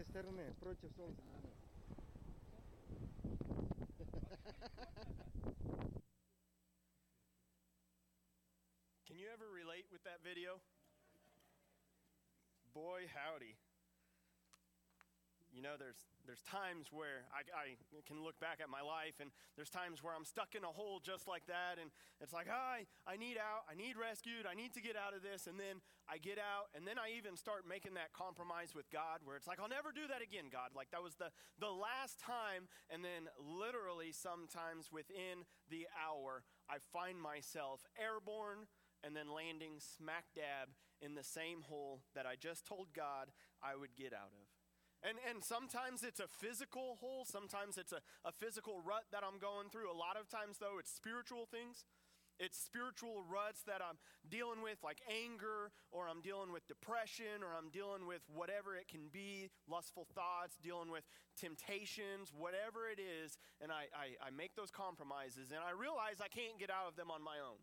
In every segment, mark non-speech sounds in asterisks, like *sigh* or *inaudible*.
этой стороны, против солнца. Know, there's, there's times where I, I can look back at my life, and there's times where I'm stuck in a hole just like that, and it's like, I, I need out, I need rescued, I need to get out of this, and then I get out, and then I even start making that compromise with God where it's like, I'll never do that again, God. Like that was the, the last time, and then literally sometimes within the hour, I find myself airborne and then landing smack dab in the same hole that I just told God I would get out of. And, and sometimes it's a physical hole, sometimes it's a, a physical rut that I'm going through. A lot of times, though, it's spiritual things. It's spiritual ruts that I'm dealing with, like anger, or I'm dealing with depression, or I'm dealing with whatever it can be lustful thoughts, dealing with temptations, whatever it is. And I, I, I make those compromises, and I realize I can't get out of them on my own.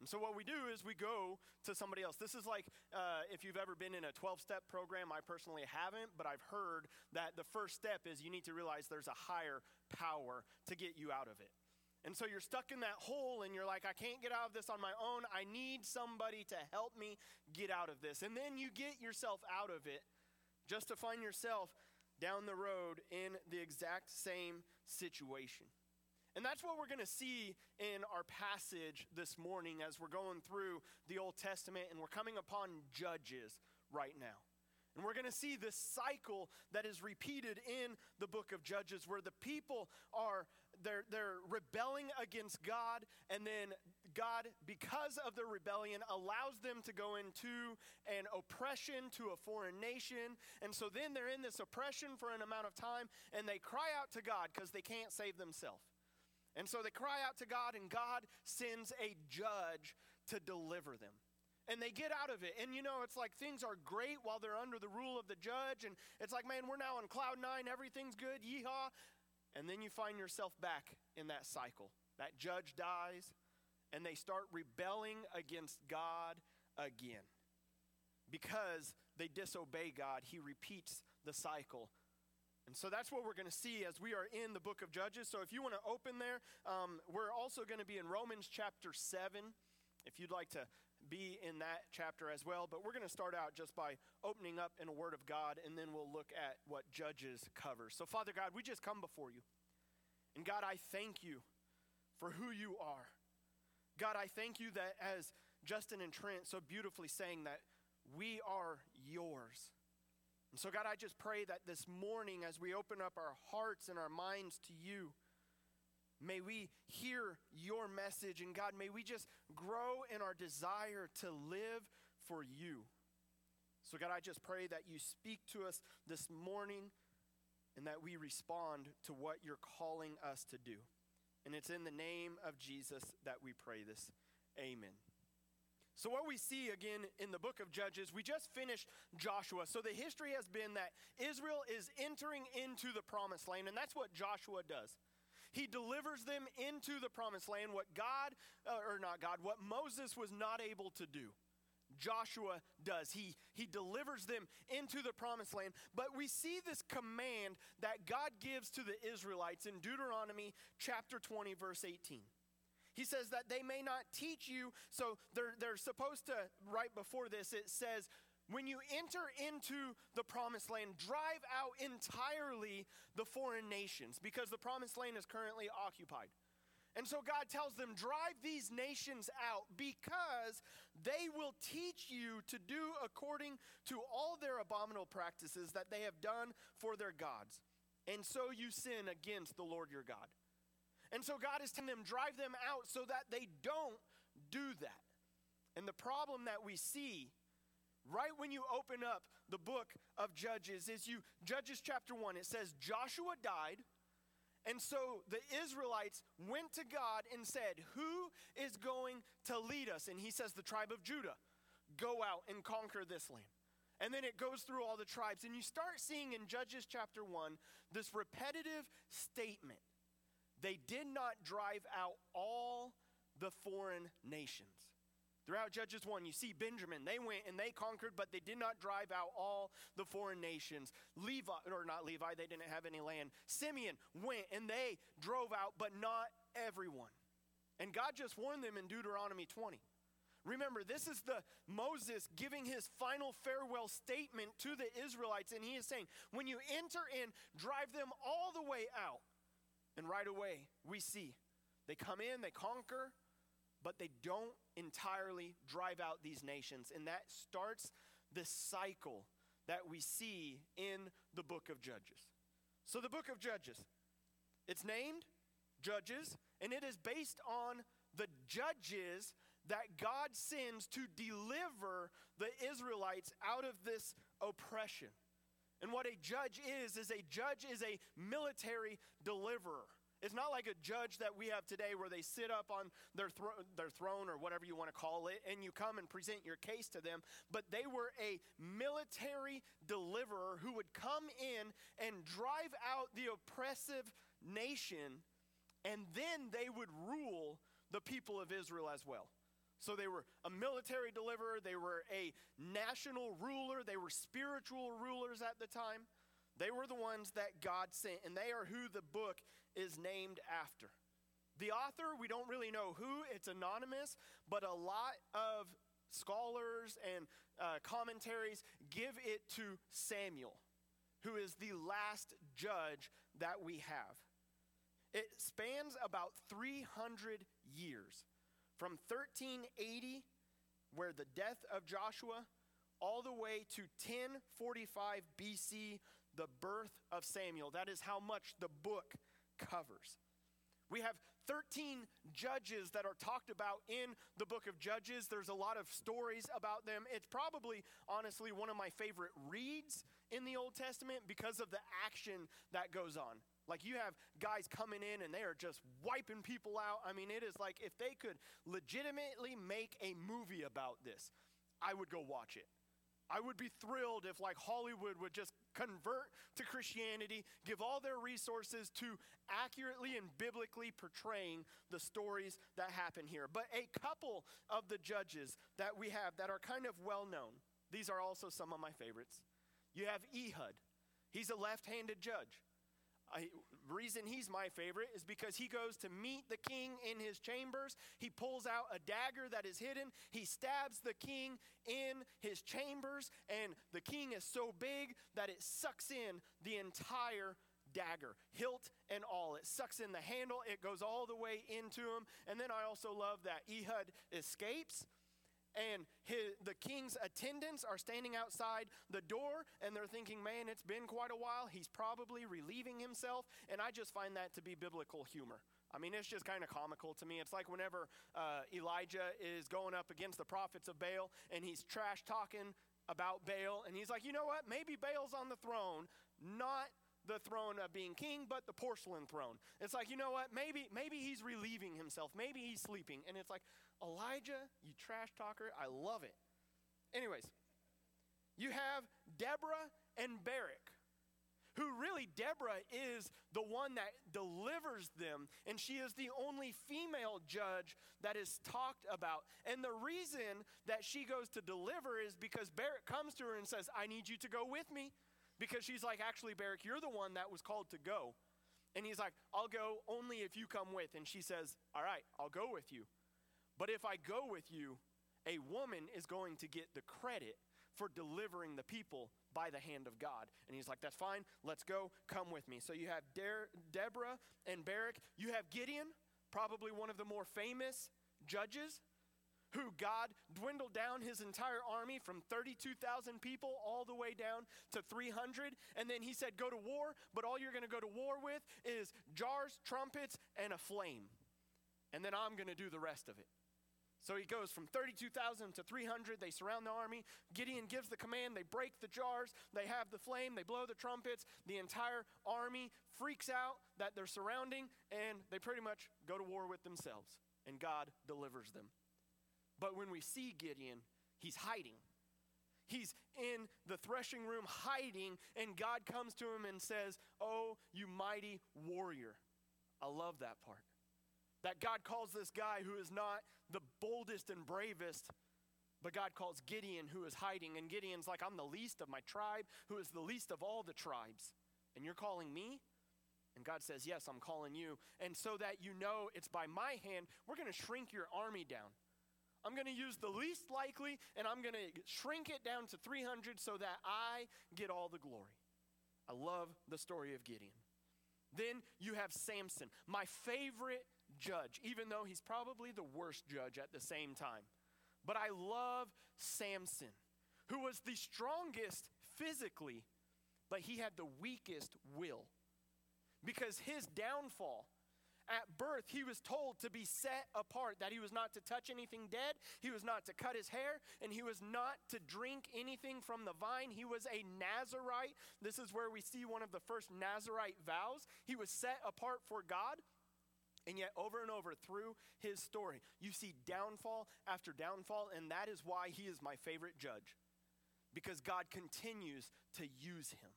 And so, what we do is we go to somebody else. This is like uh, if you've ever been in a 12 step program. I personally haven't, but I've heard that the first step is you need to realize there's a higher power to get you out of it. And so you're stuck in that hole and you're like, I can't get out of this on my own. I need somebody to help me get out of this. And then you get yourself out of it just to find yourself down the road in the exact same situation. And that's what we're going to see in our passage this morning as we're going through the Old Testament and we're coming upon Judges right now. And we're going to see this cycle that is repeated in the book of Judges where the people are they're, they're rebelling against God and then God because of their rebellion allows them to go into an oppression to a foreign nation and so then they're in this oppression for an amount of time and they cry out to God because they can't save themselves. And so they cry out to God, and God sends a judge to deliver them. And they get out of it. And you know, it's like things are great while they're under the rule of the judge. And it's like, man, we're now on cloud nine, everything's good, yeehaw. And then you find yourself back in that cycle. That judge dies, and they start rebelling against God again. Because they disobey God, he repeats the cycle and so that's what we're going to see as we are in the book of Judges. So if you want to open there, um, we're also going to be in Romans chapter 7, if you'd like to be in that chapter as well. But we're going to start out just by opening up in a word of God, and then we'll look at what Judges covers. So, Father God, we just come before you. And God, I thank you for who you are. God, I thank you that as Justin and Trent so beautifully saying that we are yours. And so, God, I just pray that this morning, as we open up our hearts and our minds to you, may we hear your message. And God, may we just grow in our desire to live for you. So, God, I just pray that you speak to us this morning and that we respond to what you're calling us to do. And it's in the name of Jesus that we pray this. Amen. So, what we see again in the book of Judges, we just finished Joshua. So, the history has been that Israel is entering into the promised land, and that's what Joshua does. He delivers them into the promised land, what God, uh, or not God, what Moses was not able to do. Joshua does. He, he delivers them into the promised land. But we see this command that God gives to the Israelites in Deuteronomy chapter 20, verse 18. He says that they may not teach you. So they're, they're supposed to, right before this, it says, when you enter into the promised land, drive out entirely the foreign nations because the promised land is currently occupied. And so God tells them, drive these nations out because they will teach you to do according to all their abominable practices that they have done for their gods. And so you sin against the Lord your God. And so God is telling them, drive them out so that they don't do that. And the problem that we see right when you open up the book of Judges is you, Judges chapter 1, it says, Joshua died. And so the Israelites went to God and said, Who is going to lead us? And he says, The tribe of Judah, go out and conquer this land. And then it goes through all the tribes. And you start seeing in Judges chapter 1 this repetitive statement they did not drive out all the foreign nations. Throughout Judges 1, you see Benjamin. They went and they conquered, but they did not drive out all the foreign nations. Levi, or not Levi, they didn't have any land. Simeon went and they drove out, but not everyone. And God just warned them in Deuteronomy 20. Remember, this is the Moses giving his final farewell statement to the Israelites, and he is saying, When you enter in, drive them all the way out. And right away, we see they come in, they conquer, but they don't entirely drive out these nations. And that starts the cycle that we see in the book of Judges. So, the book of Judges, it's named Judges, and it is based on the judges that God sends to deliver the Israelites out of this oppression. And what a judge is, is a judge is a military deliverer. It's not like a judge that we have today where they sit up on their, thro- their throne or whatever you want to call it and you come and present your case to them. But they were a military deliverer who would come in and drive out the oppressive nation and then they would rule the people of Israel as well. So they were a military deliverer, they were a national ruler, they were spiritual rulers at the time. They were the ones that God sent, and they are who the book is named after. The author, we don't really know who, it's anonymous, but a lot of scholars and uh, commentaries give it to Samuel, who is the last judge that we have. It spans about 300 years, from 1380, where the death of Joshua, all the way to 1045 BC, the birth of Samuel. That is how much the book covers. We have 13 judges that are talked about in the book of Judges. There's a lot of stories about them. It's probably, honestly, one of my favorite reads in the Old Testament because of the action that goes on. Like you have guys coming in and they are just wiping people out. I mean, it is like if they could legitimately make a movie about this, I would go watch it. I would be thrilled if, like, Hollywood would just convert to Christianity, give all their resources to accurately and biblically portraying the stories that happen here. But a couple of the judges that we have that are kind of well known, these are also some of my favorites. You have Ehud, he's a left handed judge. I, reason he's my favorite is because he goes to meet the king in his chambers. He pulls out a dagger that is hidden. He stabs the king in his chambers, and the king is so big that it sucks in the entire dagger, hilt and all. It sucks in the handle, it goes all the way into him. And then I also love that Ehud escapes and his, the king's attendants are standing outside the door and they're thinking, man, it's been quite a while. He's probably relieving himself. And I just find that to be biblical humor. I mean, it's just kind of comical to me. It's like whenever uh, Elijah is going up against the prophets of Baal and he's trash talking about Baal. And he's like, you know what? Maybe Baal's on the throne, not the throne of being king, but the porcelain throne. It's like, you know what? Maybe, maybe he's relieving himself. Maybe he's sleeping. And it's like, Elijah, you trash talker, I love it. Anyways, you have Deborah and Barak, who really, Deborah is the one that delivers them, and she is the only female judge that is talked about. And the reason that she goes to deliver is because Barak comes to her and says, I need you to go with me. Because she's like, actually, Barak, you're the one that was called to go. And he's like, I'll go only if you come with. And she says, All right, I'll go with you. But if I go with you, a woman is going to get the credit for delivering the people by the hand of God. And he's like, That's fine, let's go, come with me. So you have De- Deborah and Barak. You have Gideon, probably one of the more famous judges who God dwindled down his entire army from 32,000 people all the way down to 300. And then he said, Go to war, but all you're going to go to war with is jars, trumpets, and a flame. And then I'm going to do the rest of it. So he goes from 32,000 to 300. They surround the army. Gideon gives the command. They break the jars. They have the flame. They blow the trumpets. The entire army freaks out that they're surrounding, and they pretty much go to war with themselves. And God delivers them. But when we see Gideon, he's hiding. He's in the threshing room hiding, and God comes to him and says, Oh, you mighty warrior. I love that part. That God calls this guy who is not the boldest and bravest, but God calls Gideon who is hiding. And Gideon's like, I'm the least of my tribe, who is the least of all the tribes. And you're calling me? And God says, Yes, I'm calling you. And so that you know it's by my hand, we're going to shrink your army down. I'm going to use the least likely and I'm going to shrink it down to 300 so that I get all the glory. I love the story of Gideon. Then you have Samson, my favorite judge, even though he's probably the worst judge at the same time. But I love Samson, who was the strongest physically, but he had the weakest will. Because his downfall at birth, he was told to be set apart, that he was not to touch anything dead, he was not to cut his hair, and he was not to drink anything from the vine. He was a Nazarite. This is where we see one of the first Nazarite vows. He was set apart for God. And yet, over and over through his story, you see downfall after downfall, and that is why he is my favorite judge, because God continues to use him.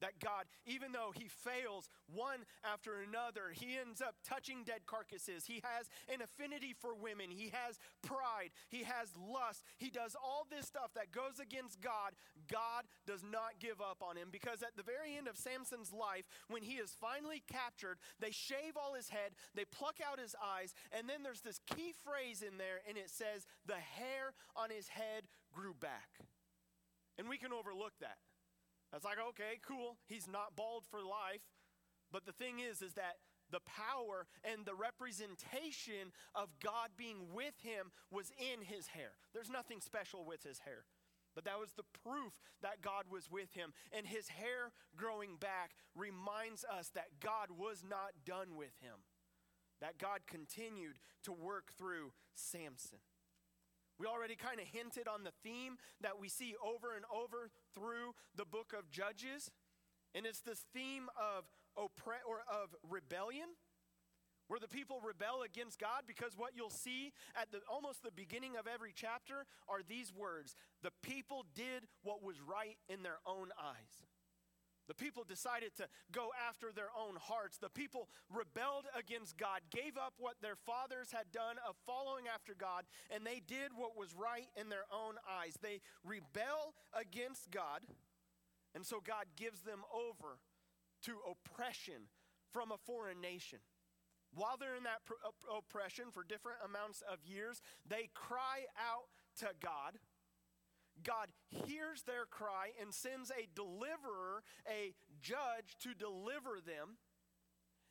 That God, even though he fails one after another, he ends up touching dead carcasses. He has an affinity for women. He has pride. He has lust. He does all this stuff that goes against God. God does not give up on him because at the very end of Samson's life, when he is finally captured, they shave all his head, they pluck out his eyes, and then there's this key phrase in there, and it says, The hair on his head grew back. And we can overlook that. That's like, okay, cool. He's not bald for life. But the thing is, is that the power and the representation of God being with him was in his hair. There's nothing special with his hair. But that was the proof that God was with him. And his hair growing back reminds us that God was not done with him, that God continued to work through Samson. We already kind of hinted on the theme that we see over and over through the book of Judges, and it's this theme of oppre- or of rebellion, where the people rebel against God because what you'll see at the almost the beginning of every chapter are these words, the people did what was right in their own eyes. The people decided to go after their own hearts. The people rebelled against God, gave up what their fathers had done of following after God, and they did what was right in their own eyes. They rebel against God, and so God gives them over to oppression from a foreign nation. While they're in that oppression for different amounts of years, they cry out to God God hears their cry and sends a deliverer, a judge to deliver them.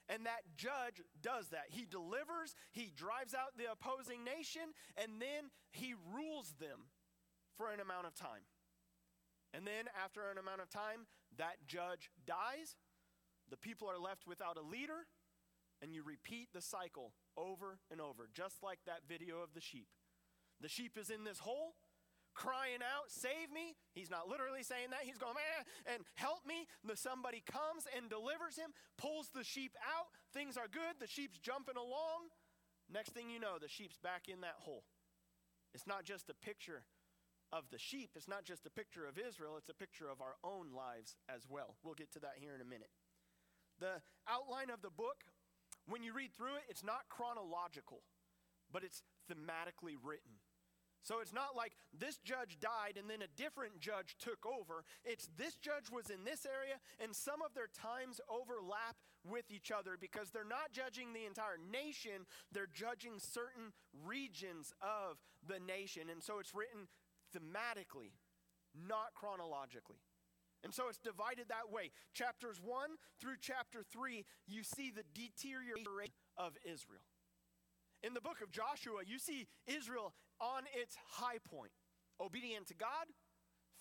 And that judge does that. He delivers, he drives out the opposing nation, and then he rules them for an amount of time. And then, after an amount of time, that judge dies. The people are left without a leader, and you repeat the cycle over and over, just like that video of the sheep. The sheep is in this hole, crying out, Save me. He's not literally saying that. He's going, Man, and help me. The somebody comes and delivers him, pulls the sheep out. Things are good. The sheep's jumping along. Next thing you know, the sheep's back in that hole. It's not just a picture of the sheep, it's not just a picture of Israel, it's a picture of our own lives as well. We'll get to that here in a minute. The outline of the book, when you read through it, it's not chronological, but it's thematically written. So it's not like this judge died and then a different judge took over. It's this judge was in this area and some of their times overlap with each other because they're not judging the entire nation, they're judging certain regions of the nation. And so it's written thematically, not chronologically. And so it's divided that way. Chapters 1 through chapter 3, you see the deterioration of Israel. In the book of Joshua, you see Israel on its high point, obedient to God,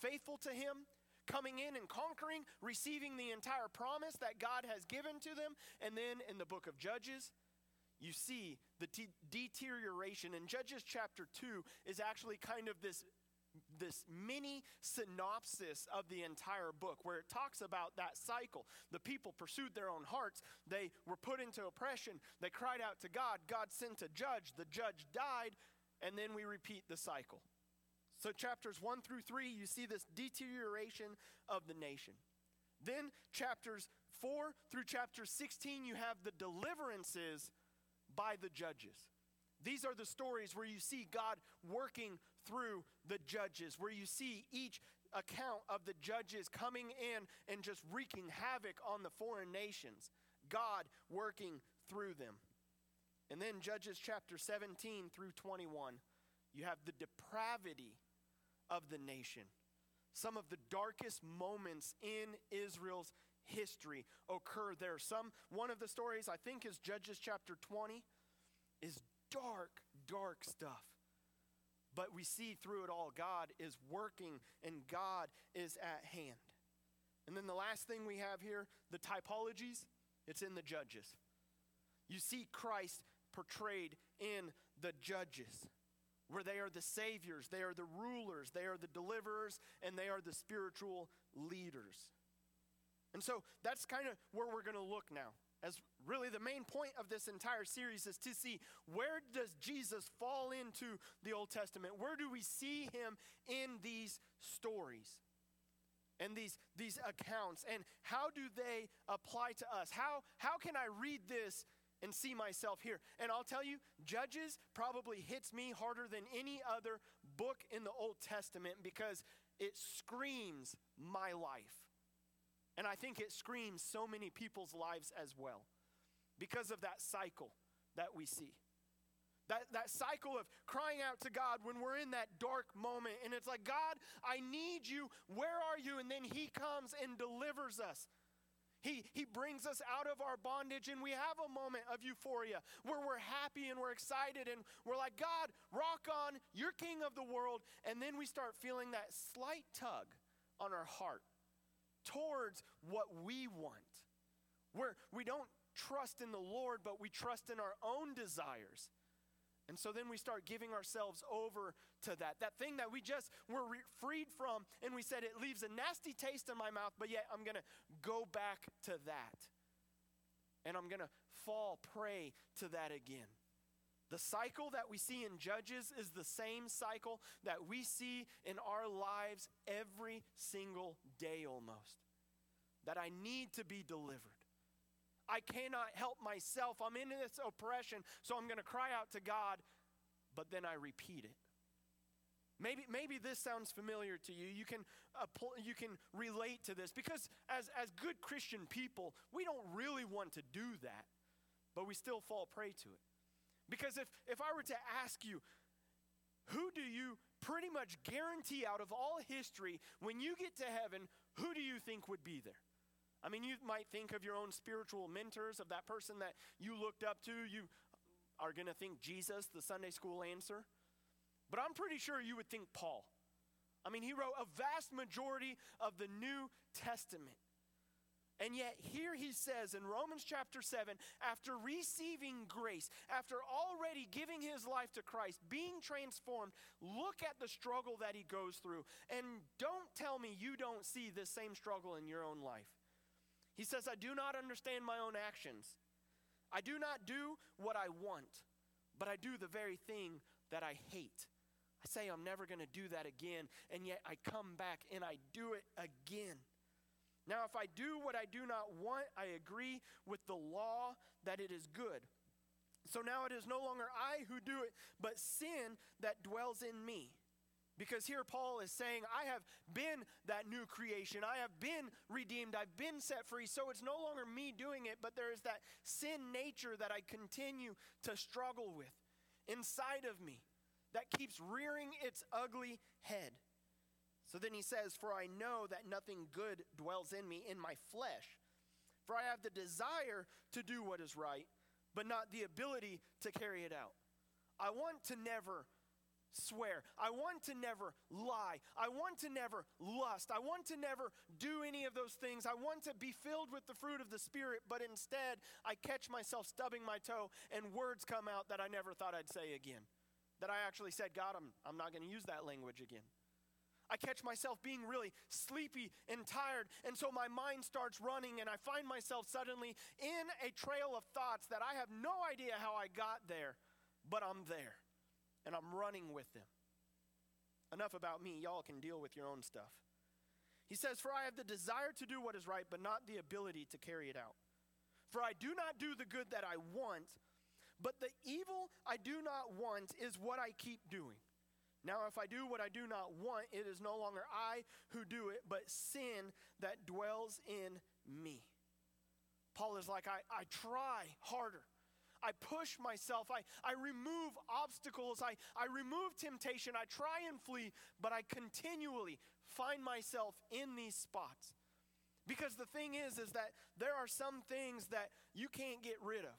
faithful to Him, coming in and conquering, receiving the entire promise that God has given to them. And then in the book of Judges, you see the t- deterioration. And Judges chapter 2 is actually kind of this this mini synopsis of the entire book where it talks about that cycle. The people pursued their own hearts, they were put into oppression, they cried out to God, God sent a judge, the judge died, and then we repeat the cycle. So, chapters 1 through 3, you see this deterioration of the nation. Then, chapters 4 through chapter 16, you have the deliverances by the judges. These are the stories where you see God working through the judges, where you see each account of the judges coming in and just wreaking havoc on the foreign nations, God working through them. And then Judges chapter 17 through 21, you have the depravity of the nation. Some of the darkest moments in Israel's history occur there. Some one of the stories I think is Judges chapter 20 is dark, dark stuff. But we see through it all God is working and God is at hand. And then the last thing we have here, the typologies, it's in the judges. You see Christ portrayed in the judges, where they are the saviors, they are the rulers, they are the deliverers, and they are the spiritual leaders. And so that's kind of where we're going to look now as really the main point of this entire series is to see where does Jesus fall into the Old Testament? Where do we see him in these stories? And these, these accounts, and how do they apply to us? How, how can I read this and see myself here? And I'll tell you, Judges probably hits me harder than any other book in the Old Testament because it screams my life. And I think it screams so many people's lives as well because of that cycle that we see. That, that cycle of crying out to God when we're in that dark moment and it's like, God, I need you. Where are you? And then He comes and delivers us. He, he brings us out of our bondage, and we have a moment of euphoria where we're happy and we're excited, and we're like, God, rock on, you're king of the world. And then we start feeling that slight tug on our heart towards what we want. Where we don't trust in the Lord, but we trust in our own desires. And so then we start giving ourselves over to that. That thing that we just were re- freed from, and we said it leaves a nasty taste in my mouth, but yet I'm going to go back to that. And I'm going to fall prey to that again. The cycle that we see in Judges is the same cycle that we see in our lives every single day almost. That I need to be delivered. I cannot help myself. I'm in this oppression, so I'm going to cry out to God, but then I repeat it. Maybe, maybe this sounds familiar to you. You can, uh, you can relate to this because, as, as good Christian people, we don't really want to do that, but we still fall prey to it. Because if, if I were to ask you, who do you pretty much guarantee out of all history, when you get to heaven, who do you think would be there? I mean, you might think of your own spiritual mentors, of that person that you looked up to. You are going to think Jesus, the Sunday school answer. But I'm pretty sure you would think Paul. I mean, he wrote a vast majority of the New Testament. And yet, here he says in Romans chapter 7 after receiving grace, after already giving his life to Christ, being transformed, look at the struggle that he goes through. And don't tell me you don't see this same struggle in your own life. He says, I do not understand my own actions. I do not do what I want, but I do the very thing that I hate. I say I'm never going to do that again, and yet I come back and I do it again. Now, if I do what I do not want, I agree with the law that it is good. So now it is no longer I who do it, but sin that dwells in me. Because here Paul is saying, I have been that new creation. I have been redeemed. I've been set free. So it's no longer me doing it, but there is that sin nature that I continue to struggle with inside of me that keeps rearing its ugly head. So then he says, For I know that nothing good dwells in me, in my flesh. For I have the desire to do what is right, but not the ability to carry it out. I want to never swear. I want to never lie. I want to never lust. I want to never do any of those things. I want to be filled with the fruit of the Spirit, but instead I catch myself stubbing my toe and words come out that I never thought I'd say again. That I actually said, God, I'm, I'm not going to use that language again. I catch myself being really sleepy and tired, and so my mind starts running, and I find myself suddenly in a trail of thoughts that I have no idea how I got there, but I'm there, and I'm running with them. Enough about me, y'all can deal with your own stuff. He says, For I have the desire to do what is right, but not the ability to carry it out. For I do not do the good that I want, But the evil I do not want is what I keep doing. Now, if I do what I do not want, it is no longer I who do it, but sin that dwells in me. Paul is like, I, I try harder. I push myself. I, I remove obstacles. I, I remove temptation. I try and flee, but I continually find myself in these spots. Because the thing is, is that there are some things that you can't get rid of.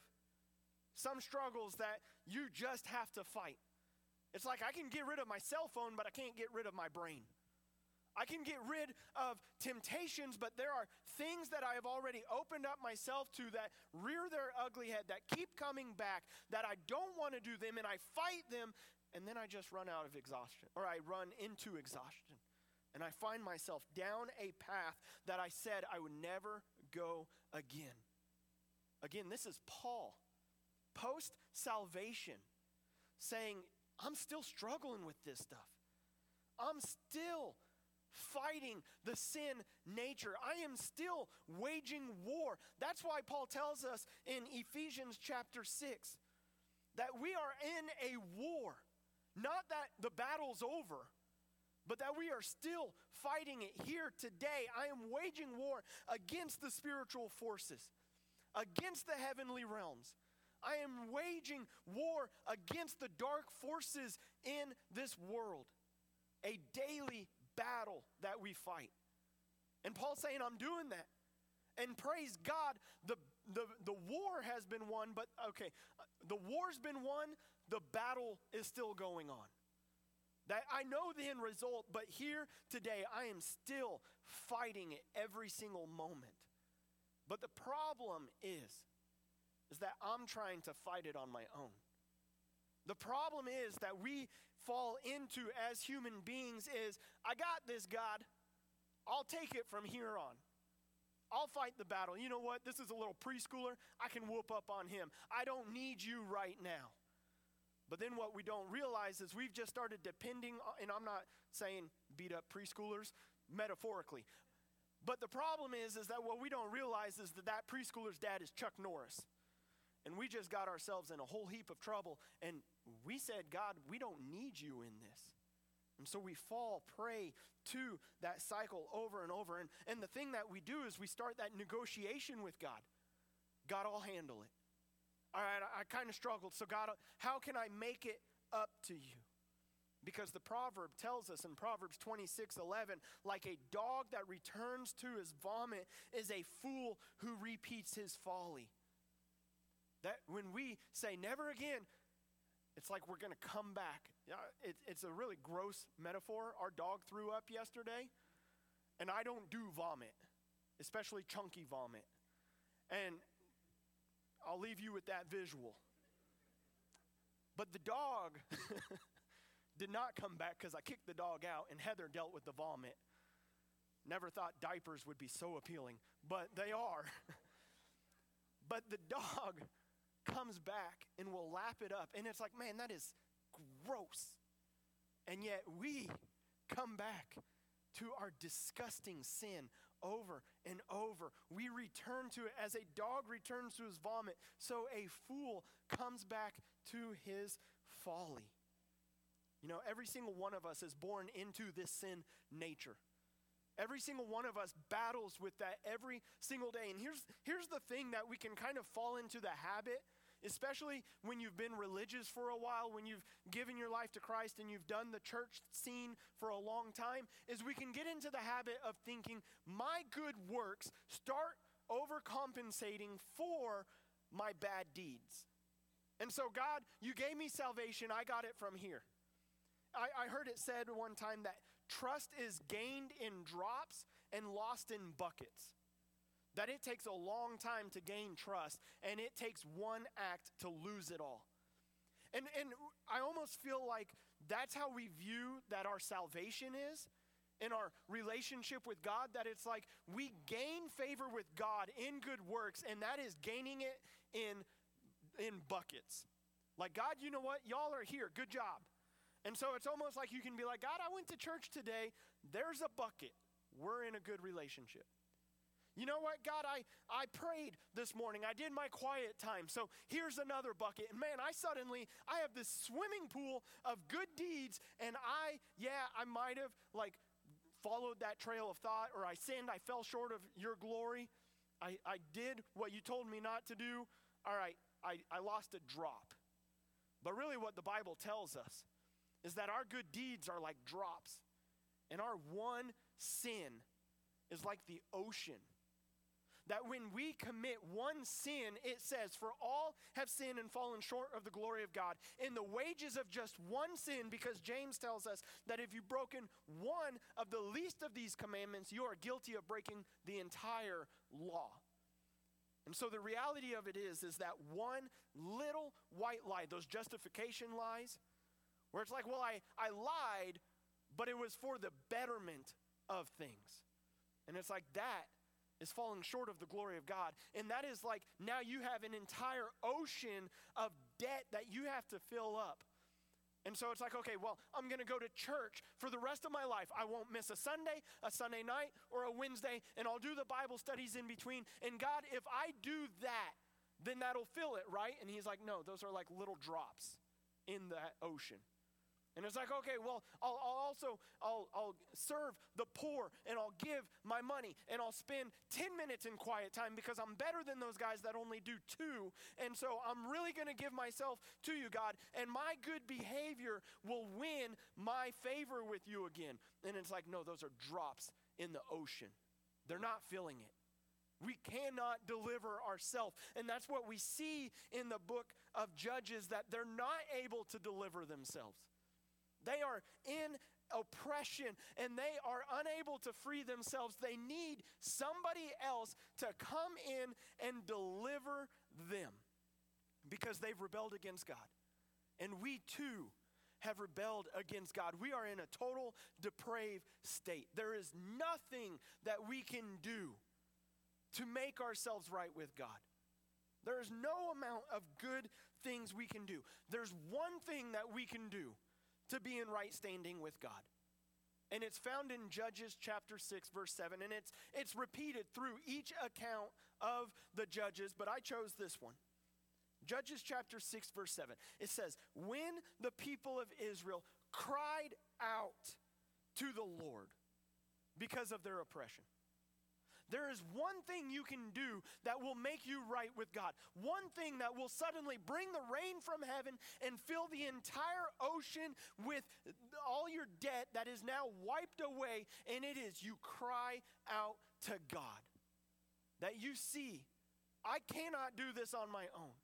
Some struggles that you just have to fight. It's like I can get rid of my cell phone, but I can't get rid of my brain. I can get rid of temptations, but there are things that I have already opened up myself to that rear their ugly head, that keep coming back, that I don't want to do them, and I fight them, and then I just run out of exhaustion, or I run into exhaustion. And I find myself down a path that I said I would never go again. Again, this is Paul, post salvation, saying, I'm still struggling with this stuff. I'm still fighting the sin nature. I am still waging war. That's why Paul tells us in Ephesians chapter 6 that we are in a war. Not that the battle's over, but that we are still fighting it here today. I am waging war against the spiritual forces, against the heavenly realms. I am waging war against the dark forces in this world. A daily battle that we fight. And Paul's saying, I'm doing that. And praise God, the, the, the war has been won, but okay, the war's been won, the battle is still going on. That I know the end result, but here today I am still fighting it every single moment. But the problem is, is that I'm trying to fight it on my own. The problem is that we fall into as human beings is I got this, God. I'll take it from here on. I'll fight the battle. You know what? This is a little preschooler. I can whoop up on him. I don't need you right now. But then what we don't realize is we've just started depending, and I'm not saying beat up preschoolers metaphorically. But the problem is, is that what we don't realize is that that preschooler's dad is Chuck Norris. And we just got ourselves in a whole heap of trouble. And we said, God, we don't need you in this. And so we fall prey to that cycle over and over. And, and the thing that we do is we start that negotiation with God. God, I'll handle it. All right, I, I kind of struggled. So, God, how can I make it up to you? Because the proverb tells us in Proverbs 26 11, like a dog that returns to his vomit is a fool who repeats his folly. That when we say never again, it's like we're going to come back. It, it's a really gross metaphor. Our dog threw up yesterday, and I don't do vomit, especially chunky vomit. And I'll leave you with that visual. But the dog *laughs* did not come back because I kicked the dog out, and Heather dealt with the vomit. Never thought diapers would be so appealing, but they are. *laughs* but the dog comes back and will lap it up. And it's like, man, that is gross. And yet we come back to our disgusting sin over and over. We return to it as a dog returns to his vomit, so a fool comes back to his folly. You know, every single one of us is born into this sin nature. Every single one of us battles with that every single day. And here's, here's the thing that we can kind of fall into the habit especially when you've been religious for a while, when you've given your life to Christ and you've done the church scene for a long time, is we can get into the habit of thinking, my good works start overcompensating for my bad deeds. And so, God, you gave me salvation, I got it from here. I, I heard it said one time that trust is gained in drops and lost in buckets that it takes a long time to gain trust and it takes one act to lose it all. And, and I almost feel like that's how we view that our salvation is in our relationship with God, that it's like we gain favor with God in good works, and that is gaining it in, in buckets. Like, God, you know what? Y'all are here. Good job. And so it's almost like you can be like, God, I went to church today. There's a bucket. We're in a good relationship. You know what, God, I, I prayed this morning. I did my quiet time. So here's another bucket. And man, I suddenly, I have this swimming pool of good deeds. And I, yeah, I might have like followed that trail of thought or I sinned. I fell short of your glory. I, I did what you told me not to do. All right, I, I lost a drop. But really, what the Bible tells us is that our good deeds are like drops. And our one sin is like the ocean that when we commit one sin, it says, For all have sinned and fallen short of the glory of God. In the wages of just one sin, because James tells us that if you've broken one of the least of these commandments, you are guilty of breaking the entire law. And so the reality of it is, is that one little white lie, those justification lies, where it's like, well, I, I lied, but it was for the betterment of things. And it's like that is falling short of the glory of God. And that is like now you have an entire ocean of debt that you have to fill up. And so it's like, okay, well, I'm going to go to church for the rest of my life. I won't miss a Sunday, a Sunday night, or a Wednesday, and I'll do the Bible studies in between. And God, if I do that, then that'll fill it, right? And He's like, no, those are like little drops in that ocean. And it's like, okay, well, I'll, I'll, also I'll, I'll serve the poor and I'll give my money and I'll spend 10 minutes in quiet time because I'm better than those guys that only do two. And so I'm really going to give myself to you, God, and my good behavior will win my favor with you again. And it's like, no, those are drops in the ocean. They're not filling it. We cannot deliver ourselves. And that's what we see in the book of Judges that they're not able to deliver themselves. They are in oppression and they are unable to free themselves. They need somebody else to come in and deliver them because they've rebelled against God. And we too have rebelled against God. We are in a total depraved state. There is nothing that we can do to make ourselves right with God. There is no amount of good things we can do. There's one thing that we can do to be in right standing with God. And it's found in Judges chapter 6 verse 7 and it's it's repeated through each account of the judges, but I chose this one. Judges chapter 6 verse 7. It says, "When the people of Israel cried out to the Lord because of their oppression." There is one thing you can do that will make you right with God. One thing that will suddenly bring the rain from heaven and fill the entire ocean with all your debt that is now wiped away. And it is you cry out to God. That you see, I cannot do this on my own.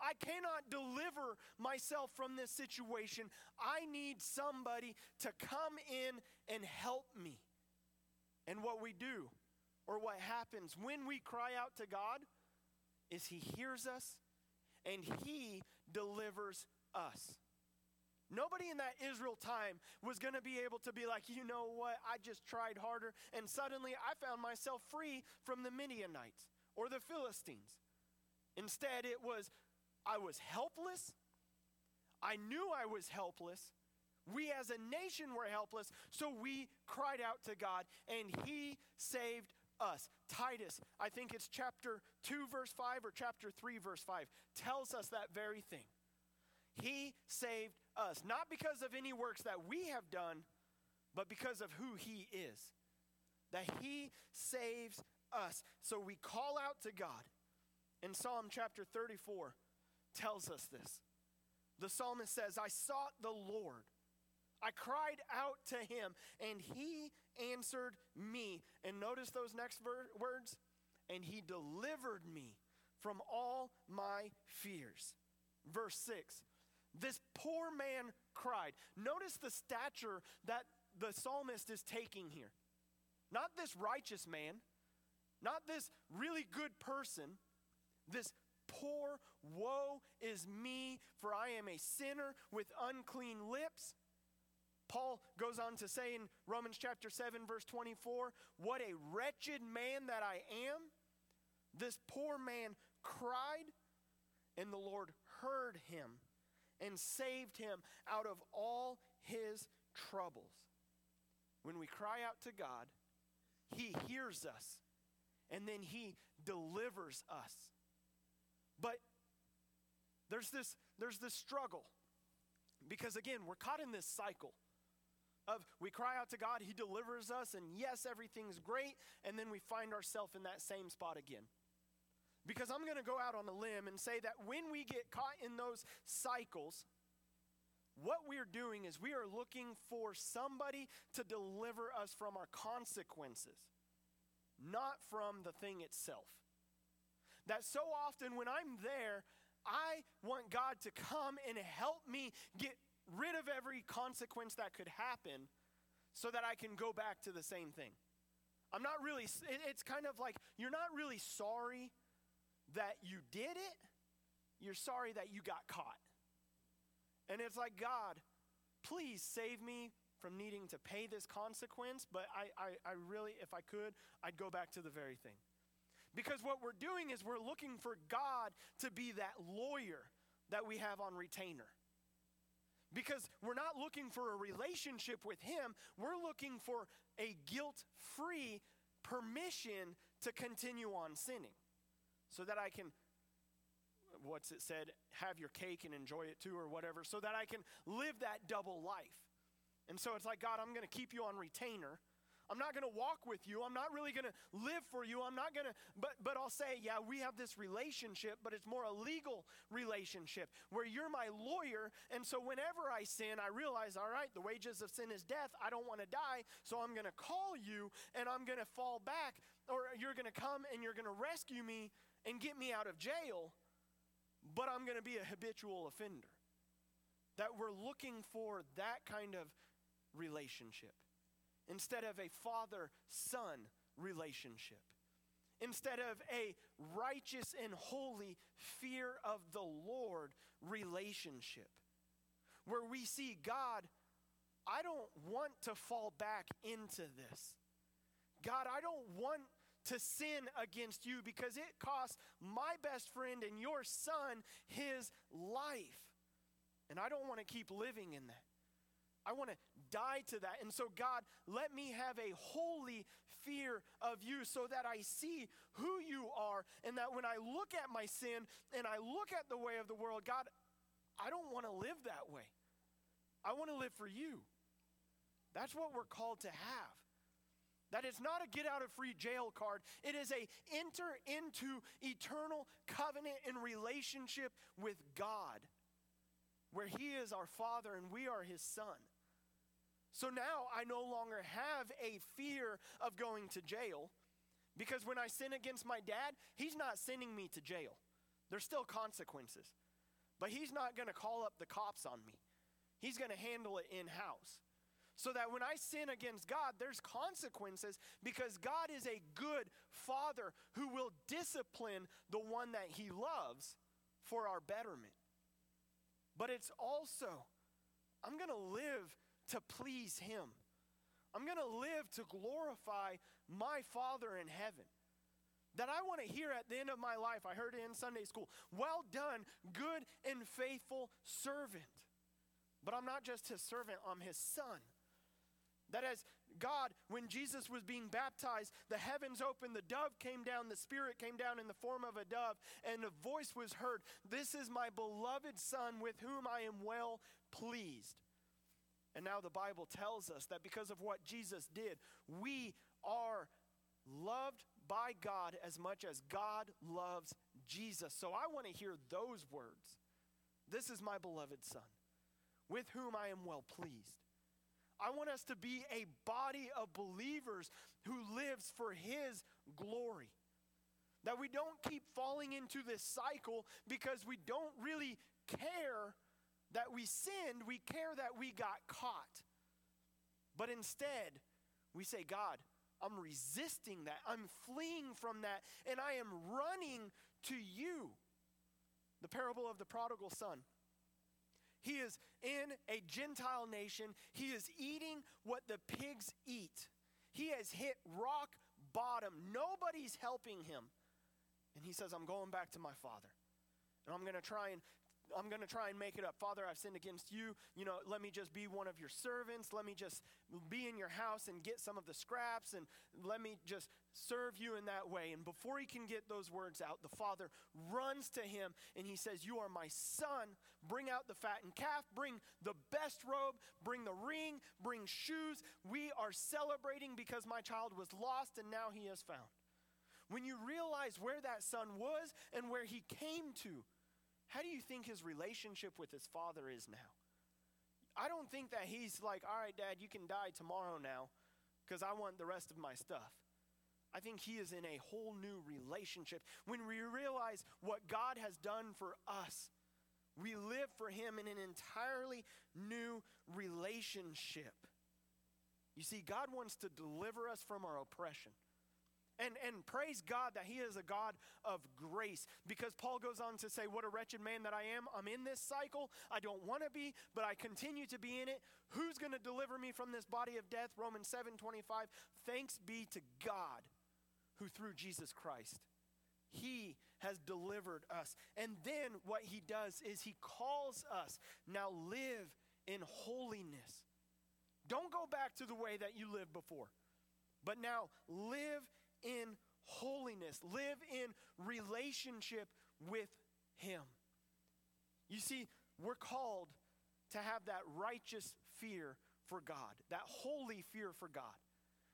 I cannot deliver myself from this situation. I need somebody to come in and help me. And what we do or what happens when we cry out to God is He hears us and He delivers us. Nobody in that Israel time was going to be able to be like, you know what, I just tried harder and suddenly I found myself free from the Midianites or the Philistines. Instead, it was, I was helpless. I knew I was helpless. We as a nation were helpless, so we cried out to God and He saved us. Titus, I think it's chapter 2, verse 5 or chapter 3, verse 5, tells us that very thing. He saved us, not because of any works that we have done, but because of who He is. That He saves us. So we call out to God. In Psalm chapter 34 tells us this. The psalmist says, I sought the Lord I cried out to him, and he answered me. And notice those next ver- words and he delivered me from all my fears. Verse 6 This poor man cried. Notice the stature that the psalmist is taking here. Not this righteous man, not this really good person, this poor, woe is me, for I am a sinner with unclean lips. Paul goes on to say in Romans chapter 7, verse 24, What a wretched man that I am. This poor man cried, and the Lord heard him and saved him out of all his troubles. When we cry out to God, he hears us and then he delivers us. But there's this, there's this struggle because, again, we're caught in this cycle of we cry out to God, He delivers us, and yes, everything's great, and then we find ourselves in that same spot again. Because I'm going to go out on a limb and say that when we get caught in those cycles, what we're doing is we are looking for somebody to deliver us from our consequences, not from the thing itself. That so often when I'm there, I want God to come and help me get rid of every consequence that could happen so that I can go back to the same thing. I'm not really, it's kind of like you're not really sorry that you did it, you're sorry that you got caught. And it's like, God, please save me from needing to pay this consequence, but I, I, I really, if I could, I'd go back to the very thing. Because what we're doing is we're looking for God to be that lawyer that we have on retainer. Because we're not looking for a relationship with Him, we're looking for a guilt free permission to continue on sinning. So that I can, what's it said, have your cake and enjoy it too, or whatever, so that I can live that double life. And so it's like, God, I'm going to keep you on retainer I'm not going to walk with you. I'm not really going to live for you. I'm not going to, but, but I'll say, yeah, we have this relationship, but it's more a legal relationship where you're my lawyer. And so whenever I sin, I realize, all right, the wages of sin is death. I don't want to die. So I'm going to call you and I'm going to fall back, or you're going to come and you're going to rescue me and get me out of jail. But I'm going to be a habitual offender. That we're looking for that kind of relationship instead of a father son relationship, instead of a righteous and holy fear of the Lord relationship, where we see God, I don't want to fall back into this. God, I don't want to sin against you because it costs my best friend and your son his life. And I don't want to keep living in that. I want to die to that. And so, God, let me have a holy fear of you so that I see who you are, and that when I look at my sin and I look at the way of the world, God, I don't want to live that way. I want to live for you. That's what we're called to have. That is not a get out of free jail card. It is a enter into eternal covenant and relationship with God where he is our father and we are his son. So now I no longer have a fear of going to jail because when I sin against my dad, he's not sending me to jail. There's still consequences. But he's not going to call up the cops on me. He's going to handle it in house. So that when I sin against God, there's consequences because God is a good father who will discipline the one that he loves for our betterment. But it's also, I'm going to live to please Him. I'm going to live to glorify my Father in heaven. That I want to hear at the end of my life, I heard it in Sunday school, well done, good and faithful servant. But I'm not just his servant, I'm his son. That as God, when Jesus was being baptized, the heavens opened, the dove came down, the Spirit came down in the form of a dove, and a voice was heard This is my beloved Son with whom I am well pleased. And now the Bible tells us that because of what Jesus did, we are loved by God as much as God loves Jesus. So I want to hear those words. This is my beloved Son, with whom I am well pleased. I want us to be a body of believers who lives for His glory. That we don't keep falling into this cycle because we don't really care that we sinned, we care that we got caught. But instead, we say, God, I'm resisting that. I'm fleeing from that, and I am running to you. The parable of the prodigal son. He is in a Gentile nation. He is eating what the pigs eat. He has hit rock bottom. Nobody's helping him. And he says, I'm going back to my father. And I'm going to try and I'm going to try and make it up. Father, I've sinned against you. You know, let me just be one of your servants. Let me just be in your house and get some of the scraps and let me just serve you in that way. And before he can get those words out, the father runs to him and he says, You are my son. Bring out the fattened calf. Bring the best robe. Bring the ring. Bring shoes. We are celebrating because my child was lost and now he is found. When you realize where that son was and where he came to, how do you think his relationship with his father is now? I don't think that he's like, all right, dad, you can die tomorrow now because I want the rest of my stuff. I think he is in a whole new relationship. When we realize what God has done for us, we live for him in an entirely new relationship. You see, God wants to deliver us from our oppression. And, and praise God that He is a God of grace because Paul goes on to say, What a wretched man that I am. I'm in this cycle. I don't want to be, but I continue to be in it. Who's going to deliver me from this body of death? Romans 7 25. Thanks be to God who through Jesus Christ, He has delivered us. And then what He does is He calls us now live in holiness. Don't go back to the way that you lived before, but now live in holiness, live in relationship with Him. You see, we're called to have that righteous fear for God, that holy fear for God.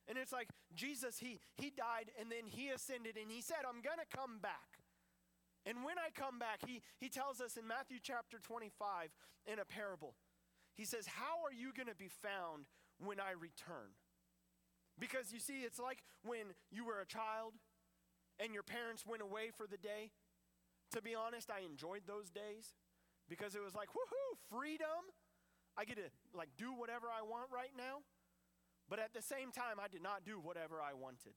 And it's like Jesus, he, he died and then he ascended and he said, I'm going to come back. And when I come back, he, he tells us in Matthew chapter 25 in a parable, he says, How are you going to be found when I return? Because you see, it's like when you were a child and your parents went away for the day. To be honest, I enjoyed those days because it was like, woohoo, freedom. I get to like do whatever I want right now. But at the same time, I did not do whatever I wanted.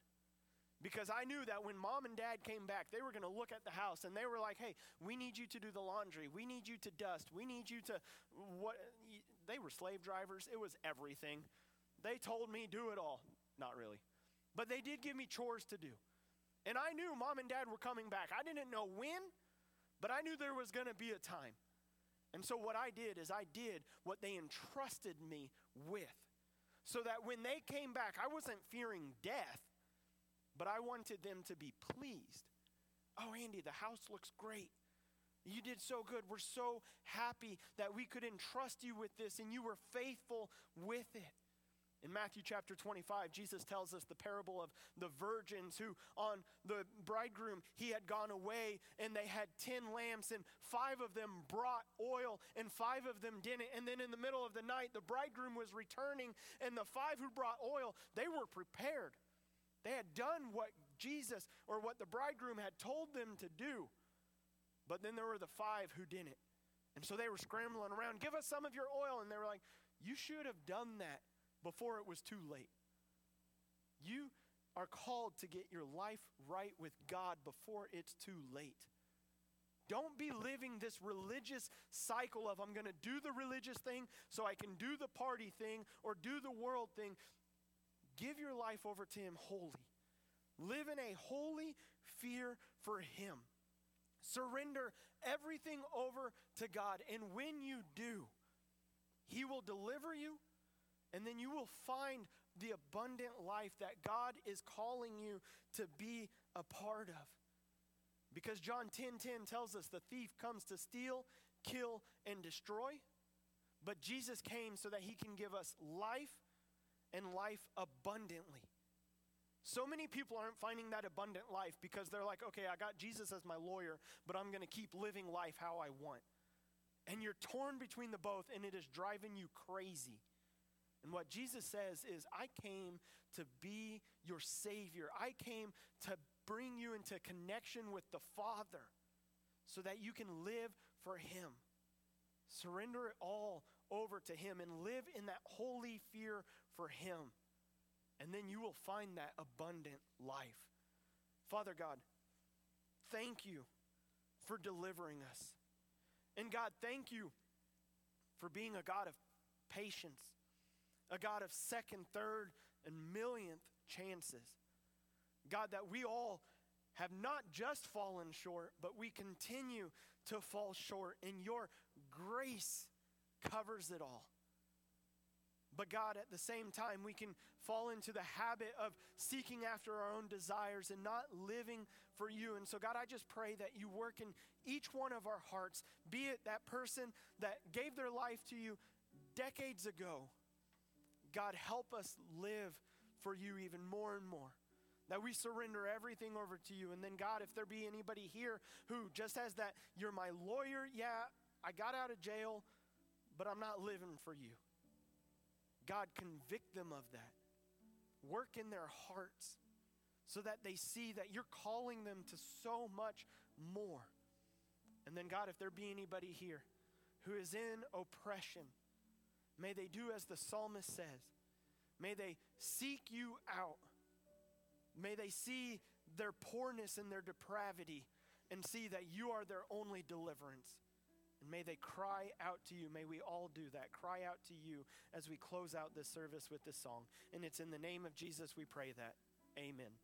Because I knew that when mom and dad came back, they were going to look at the house and they were like, hey, we need you to do the laundry. We need you to dust. We need you to what they were slave drivers. It was everything. They told me do it all. Not really. But they did give me chores to do. And I knew mom and dad were coming back. I didn't know when, but I knew there was going to be a time. And so what I did is I did what they entrusted me with. So that when they came back, I wasn't fearing death, but I wanted them to be pleased. Oh, Andy, the house looks great. You did so good. We're so happy that we could entrust you with this and you were faithful with it. In Matthew chapter 25, Jesus tells us the parable of the virgins who, on the bridegroom, he had gone away and they had 10 lamps, and five of them brought oil and five of them didn't. And then in the middle of the night, the bridegroom was returning, and the five who brought oil, they were prepared. They had done what Jesus or what the bridegroom had told them to do. But then there were the five who didn't. And so they were scrambling around, give us some of your oil. And they were like, you should have done that before it was too late. You are called to get your life right with God before it's too late. Don't be living this religious cycle of I'm going to do the religious thing so I can do the party thing or do the world thing. Give your life over to Him wholly. Live in a holy fear for Him. Surrender everything over to God. And when you do, He will deliver you and then you will find the abundant life that God is calling you to be a part of. Because John 10:10 10, 10 tells us the thief comes to steal, kill and destroy, but Jesus came so that he can give us life and life abundantly. So many people aren't finding that abundant life because they're like, okay, I got Jesus as my lawyer, but I'm going to keep living life how I want. And you're torn between the both, and it is driving you crazy. And what Jesus says is, I came to be your Savior. I came to bring you into connection with the Father so that you can live for Him. Surrender it all over to Him and live in that holy fear for Him. And then you will find that abundant life. Father God, thank you for delivering us. And God, thank you for being a God of patience a God of second, third, and millionth chances. God, that we all have not just fallen short, but we continue to fall short, and your grace covers it all. But God, at the same time, we can fall into the habit of seeking after our own desires and not living for you. And so, God, I just pray that you work in each one of our hearts, be it that person that gave their life to you decades ago. God, help us live for you even more and more. That we surrender everything over to you. And then, God, if there be anybody here who just has that, you're my lawyer, yeah, I got out of jail, but I'm not living for you. God, convict them of that. Work in their hearts so that they see that you're calling them to so much more. And then, God, if there be anybody here who is in oppression, may they do as the psalmist says. May they seek you out. May they see their poorness and their depravity and see that you are their only deliverance. And may they cry out to you. May we all do that. Cry out to you as we close out this service with this song. And it's in the name of Jesus we pray that. Amen.